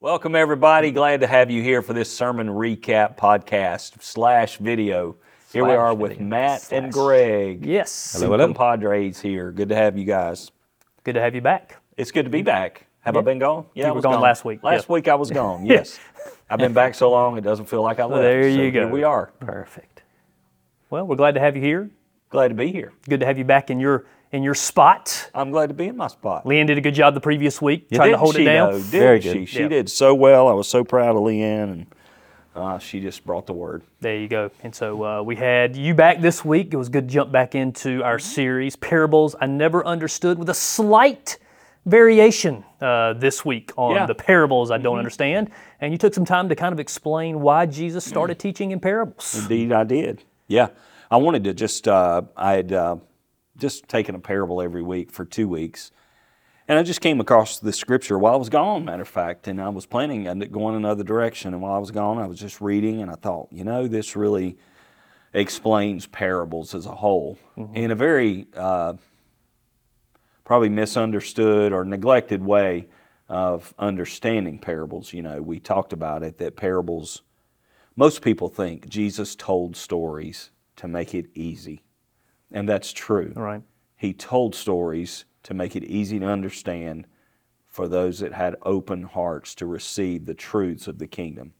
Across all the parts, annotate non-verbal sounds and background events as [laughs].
Welcome, everybody. Glad to have you here for this sermon recap podcast slash video. Here we Slash are with video. Matt and Slash. Greg. Yes. Hello, compadres here. Good to have you guys. Good to have you back. It's good to be back. Have I been gone? Yeah, You I were was gone last week, Last yeah. week I was gone. [laughs] Yes, I've been back so long it doesn't feel like I left. there So you go. Here we are. Perfect. Well, we're glad to have you here. Glad to be here. Good to have you back in your in your spot. I'm glad to be in my spot. Leanne did a good job the previous week trying to hold she, it down. though? Didn't Very she? good. She Yeah. did so well. I was so proud of Leanne, and uh, she just brought the word. There you go. And so uh, we had you back this week. It was good to jump back into our series, Parables I Never Understood, with a slight variation uh, this week on Yeah. the parables I don't understand. And you took some time to kind of explain why Jesus started teaching in parables. Indeed, I did. Yeah, I wanted to just. Uh, I had uh, just taking a parable every week for two weeks, and I just came across the scripture while I was gone. Matter of fact, and I was planning on going another direction. And while I was gone, I was just reading, and I thought, you know, this really explains parables as a whole in a very uh, probably misunderstood or neglected way of understanding parables. You know, we talked about it that parables most people think Jesus told stories to make it easy. And that's true. Right. He told stories to make it easy to understand for those that had open hearts to receive the truths of the kingdom.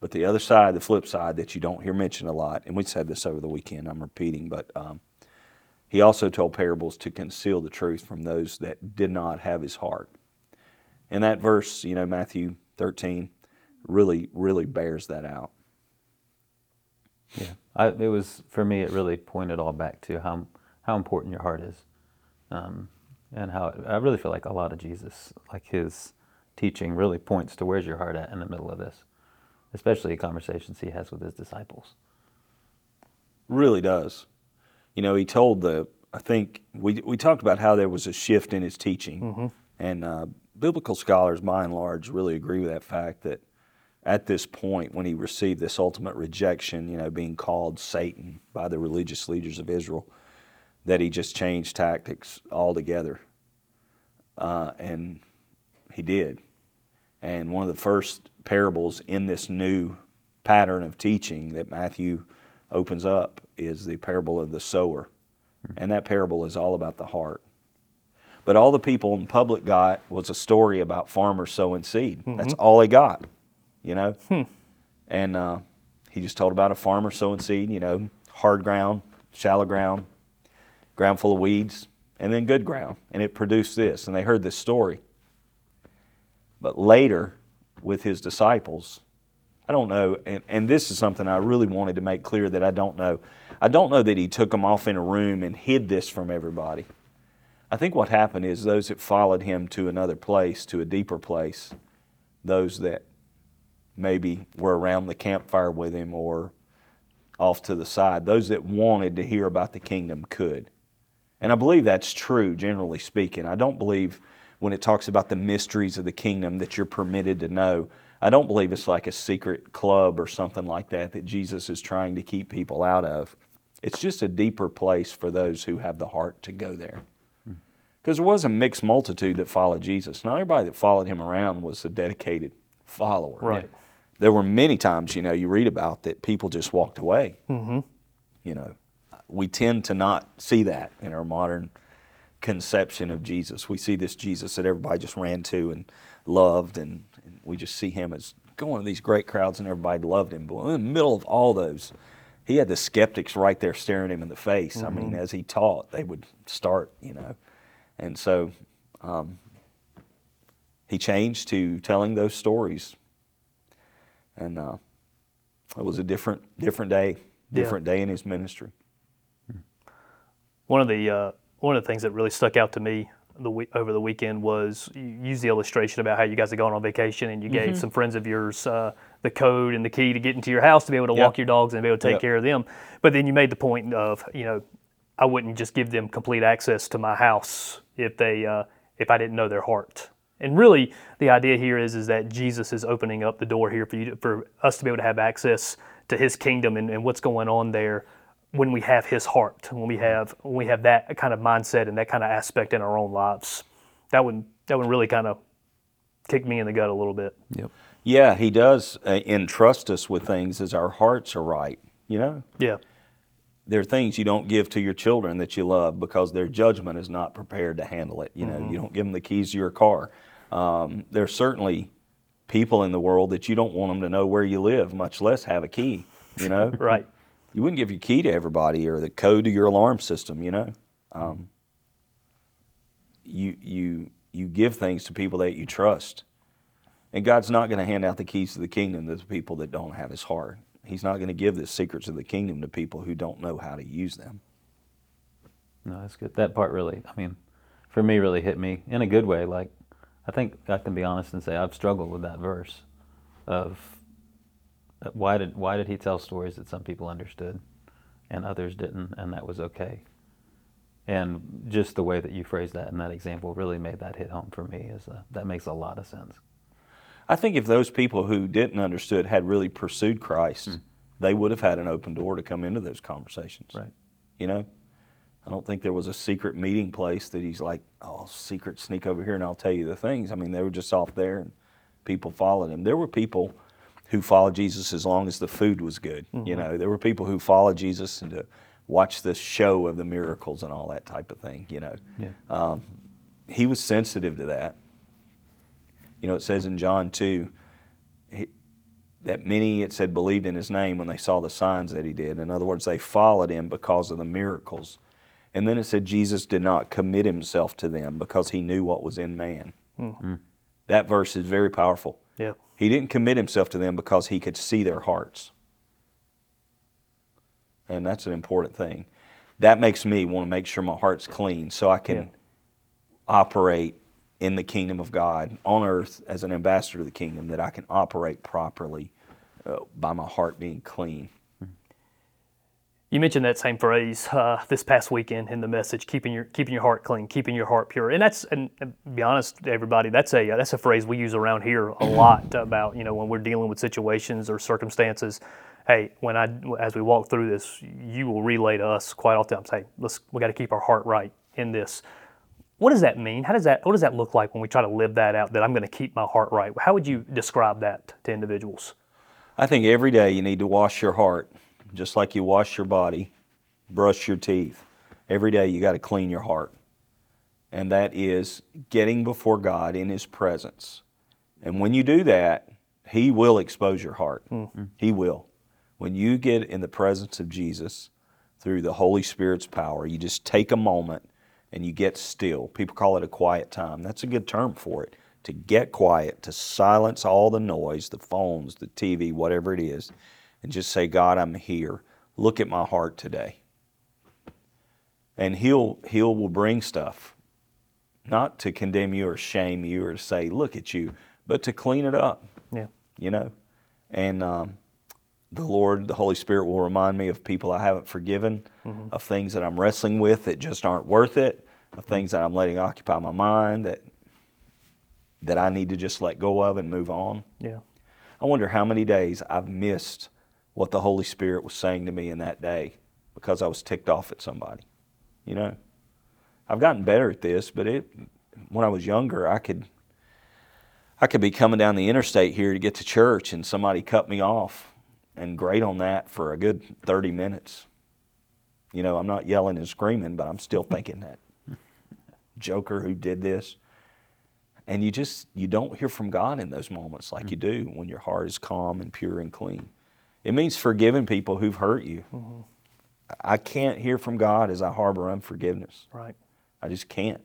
But the other side, the flip side that you don't hear mentioned a lot, and we said this over the weekend, I'm repeating, but um, he also told parables to conceal the truth from those that did not have his heart. And that verse, you know, Matthew 13, really, really bears that out. Yeah, I, it was for me. It really pointed all back to how how important your heart is, um, and how I really feel like a lot of Jesus, like his teaching, really points to where's your heart at in the middle of this, especially conversations he has with his disciples. really does. You know, he told the. I think we we talked about how there was a shift in his teaching, and uh, biblical scholars, by and large, really agree with that fact that at this point, when he received this ultimate rejection, you know, being called Satan by the religious leaders of Israel, that he just changed tactics altogether, uh, and he did. And one of the first parables in this new pattern of teaching that Matthew opens up is the parable of the sower. And that parable is all about the heart. But all the people in public got was a story about farmers sowing seed. That's all they got, you know? Hmm. And uh, he just told about a farmer sowing seed, you know, hard ground, shallow ground, ground full of weeds, and then good ground. And it produced this. And they heard this story. But later, with his disciples, I don't know, and, and this is something I really wanted to make clear that I don't know. I don't know that he took them off in a room and hid this from everybody. I think what happened is those that followed him to another place, to a deeper place, those that maybe were around the campfire with him or off to the side, those that wanted to hear about the kingdom could. And I believe that's true, generally speaking. I don't believe when it talks about the mysteries of the kingdom that you're permitted to know. I don't believe it's like a secret club or something like that that Jesus is trying to keep people out of. It's just a deeper place for those who have the heart to go there. Hmm. Because there was a mixed multitude that followed Jesus. Not everybody that followed him around was a dedicated follower. Right. There were many times, you know, you read about that people just walked away. Mm-hmm. You know, we tend to not see that in our modern conception of Jesus. We see this Jesus that everybody just ran to and loved, and, and we just see him as going to these great crowds and everybody loved him. But in the middle of all those, he had the skeptics right there staring him in the face. I mean, as he taught, they would start, you know. And so um, he changed to telling those stories. And uh, it was a different, different day, Yeah. different day in his ministry. One of the uh, one of the things that really stuck out to me the week, over the weekend was you used the illustration about how you guys had gone on vacation and you gave Mm-hmm. some friends of yours uh, the code and the key to get into your house to be able to Yep. walk your dogs and be able to take Yep. care of them. But then you made the point of you know I wouldn't just give them complete access to my house if they uh, if I didn't know their heart. And really, the idea here is is that Jesus is opening up the door here for you to, for us to be able to have access to His kingdom and, and what's going on there when we have His heart, when we have when we have that kind of mindset and that kind of aspect in our own lives. That would that would really kind of kicked me in the gut a little bit. Yep. Yeah, He does uh, entrust us with things as our hearts are right. You know, Yeah. there are things you don't give to your children that you love because their judgment is not prepared to handle it. You know, you don't give them the keys to your car. Um, there's certainly people in the world that you don't want them to know where you live, much less have a key. You know, [laughs] Right. you wouldn't give your key to everybody or the code to your alarm system. You know, um, you you you give things to people that you trust, and God's not going to hand out the keys to the kingdom to the people that don't have His heart. He's not going to give the secrets of the kingdom to people who don't know how to use them. No, that's good. That part really, I mean, for me, really hit me in a good way. Like, I think I can be honest and say I've struggled with that verse of uh, why did why did he tell stories that some people understood and others didn't, and that was okay. And just the way that you phrased that in that example really made that hit home for me. Is uh, that makes a lot of sense. I think if those people who didn't understood had really pursued Christ, they would have had an open door to come into those conversations. Right. You know, I don't think there was a secret meeting place that he's like, oh, secret, sneak over here and I'll tell you the things. I mean, they were just off there and people followed him. There were people who followed Jesus as long as the food was good. You mm-hmm. know, there were people who followed Jesus and to watch the show of the miracles and all that type of thing. You know, Yeah. Um, he was sensitive to that. You know, it says in John 2 he, that many, it said, believed in his name when they saw the signs that he did. In other words, they followed him because of the miracles. And then it said Jesus did not commit himself to them because he knew what was in man. That verse is very powerful. Yeah. He didn't commit himself to them because he could see their hearts. And that's an important thing. That makes me want to make sure my heart's clean so I can Yeah. operate in the kingdom of God on earth as an ambassador of the kingdom, that I can operate properly uh, by my heart being clean. You mentioned that same phrase uh, this past weekend in the message, keeping your keeping your heart clean, keeping your heart pure, and that's and, and be honest, everybody, that's a that's a phrase we use around here a lot about you know when we're dealing with situations or circumstances. Hey, when I as we walk through this, you will relay to us quite often. Hey, let's we got to keep our heart right in this. What does that mean? How does that what does that look like when we try to live that out? That I'm going to keep my heart right. How would you describe that to individuals? I think every day you need to wash your heart, just like you wash your body, brush your teeth. Every day you got to clean your heart. And that is getting before God in His presence. And when you do that, He will expose your heart. Hmm. He will. When you get in the presence of Jesus through the Holy Spirit's power, you just take a moment and you get still. People call it a quiet time. That's a good term for it. To get quiet, to silence all the noise, the phones, the TV, whatever it is, and just say, God, I'm here. Look at my heart today. And He'll He'll will bring stuff, not to condemn you or shame you or to say, look at you, but to clean it up Yeah. you know. And um, the Lord, the Holy Spirit will remind me of people I haven't forgiven, of things that I'm wrestling with that just aren't worth it, of things that I'm letting occupy my mind that that I need to just let go of and move on. Yeah. I wonder how many days I've missed what the Holy Spirit was saying to me in that day because I was ticked off at somebody. You know, I've gotten better at this, but it when I was younger, I could I could be coming down the interstate here to get to church and somebody cut me off and grate on that for a good 30 minutes. You know, I'm not yelling and screaming, but I'm still thinking that [laughs] joker who did this. And you just you don't hear from God in those moments like you mm. do when your heart is calm and pure and clean. It means forgiving people who've hurt you. I can't hear from God as I harbor unforgiveness. Right. I just can't.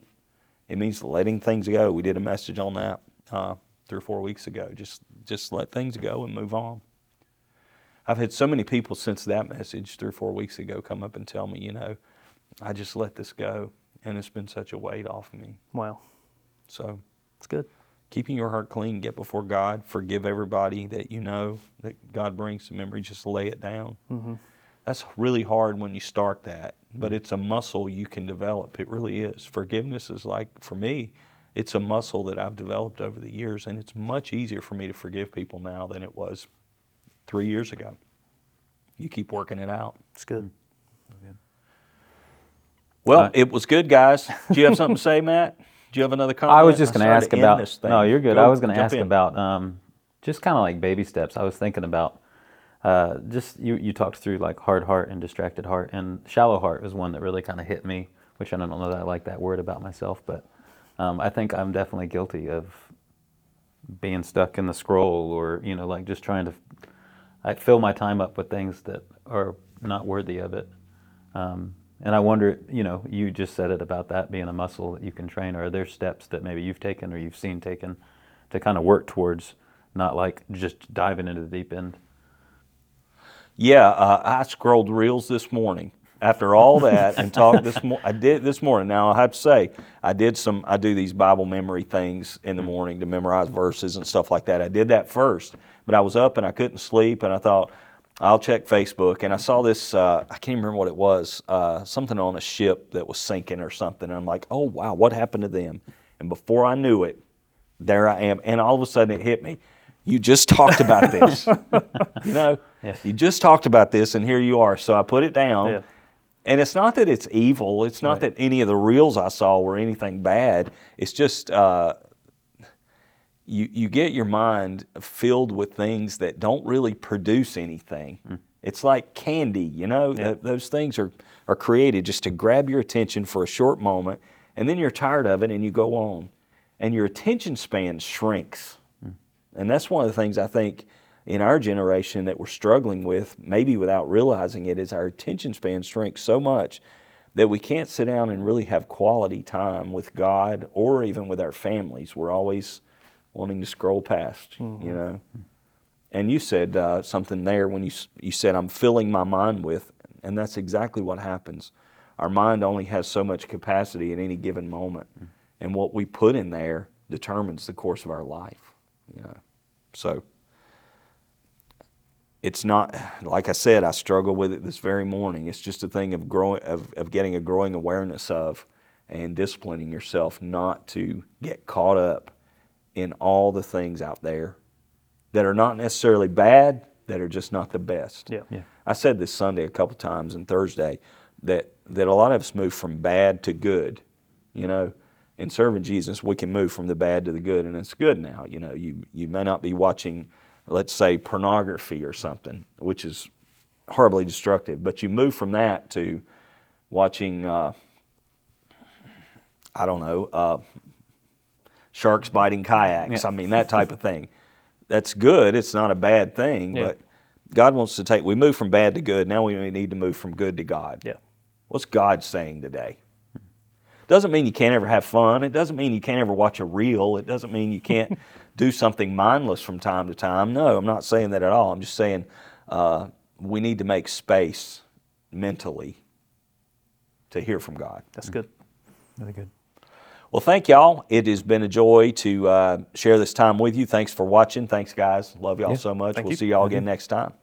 It means letting things go. We did a message on that uh, three or four weeks ago. Just just let things go and move on. I've had so many people since that message three or four weeks ago come up and tell me, you know, I just let this go, and it's been such a weight off of me. Wow. So it's good. Keeping your heart clean, get before God, forgive everybody that you know that God brings to memory. Just lay it down. Mm-hmm. That's really hard when you start that, but mm-hmm. it's a muscle you can develop. It really is. Forgiveness is like, for me, it's a muscle that I've developed over the years, and it's much easier for me to forgive people now than it was three years ago. You keep working it out. It's good. Mm-hmm. Well, Uh, it was good, guys. Do you have [laughs] something to say, Matt? Do you have another comment? I was just going to ask about. No, you're good. Go- I was going to ask in. about um, just kind of like baby steps. I was thinking about uh, just you. You talked through like hard heart and distracted heart, and shallow heart was one that really kind of hit me. Which I don't know that I like that word about myself, but um, I think I'm definitely guilty of being stuck in the scroll, or you know, like just trying to. I fill my time up with things that are not worthy of it. Um, and I wonder, you know, you just said it about that being a muscle that you can train. or Are there steps that maybe you've taken or you've seen taken to kind of work towards not like just diving into the deep end? Yeah, uh, I scrolled reels this morning. After all that and talked this morning, I did this morning. Now I have to say, I did some. I do these Bible memory things in the morning to memorize verses and stuff like that. I did that first, but I was up and I couldn't sleep, and I thought I'll check Facebook, and I saw this. Uh, I can't remember what it was. Uh, something on a ship that was sinking or something. And I'm like, oh wow, what happened to them? And before I knew it, there I am, and all of a sudden it hit me. You just talked about this. [laughs] you know, you just talked about this, and here you are. So I put it down. And it's not that it's evil. It's not that any of the reels I saw were anything bad. It's just uh, you you get your mind filled with things that don't really produce anything. Mm. It's like candy, you know. Th- those things are are created just to grab your attention for a short moment, and then you're tired of it, and you go on, and your attention span shrinks. Mm. And that's one of the things I think in our generation that we're struggling with, maybe without realizing it, is our attention span shrinks so much that we can't sit down and really have quality time with God or even with our families. We're always wanting to scroll past, you know. And you said uh, something there when you you said I'm filling my mind with, and that's exactly what happens. Our mind only has so much capacity at any given moment, and what we put in there determines the course of our life. You know, so it's not like I said. I struggle with it this very morning. It's just a thing of growing, of, of getting a growing awareness of, and disciplining yourself not to get caught up in all the things out there that are not necessarily bad, that are just not the best. Yeah. Yeah. I said this Sunday a couple times and Thursday that that a lot of us move from bad to good. You know, in serving Jesus, we can move from the bad to the good, and it's good now. You know, you you may not be watching, let's say, pornography or something, which is horribly destructive, but you move from that to watching. Uh, I don't know. Uh, sharks biting kayaks. I mean, that type of thing. That's good. It's not a bad thing, Yeah. but God wants to take, we move from bad to good. Now we need to move from good to God. Yeah. What's God saying today? Doesn't mean you can't ever have fun. It doesn't mean you can't ever watch a reel. It doesn't mean you can't [laughs] do something mindless from time to time. No, I'm not saying that at all. I'm just saying uh, we need to make space mentally to hear from God. That's good. Really good. Well, thank y'all. It has been a joy to uh, share this time with you. Thanks for watching. Thanks, guys. Love y'all so much. We'll you. see y'all again next time.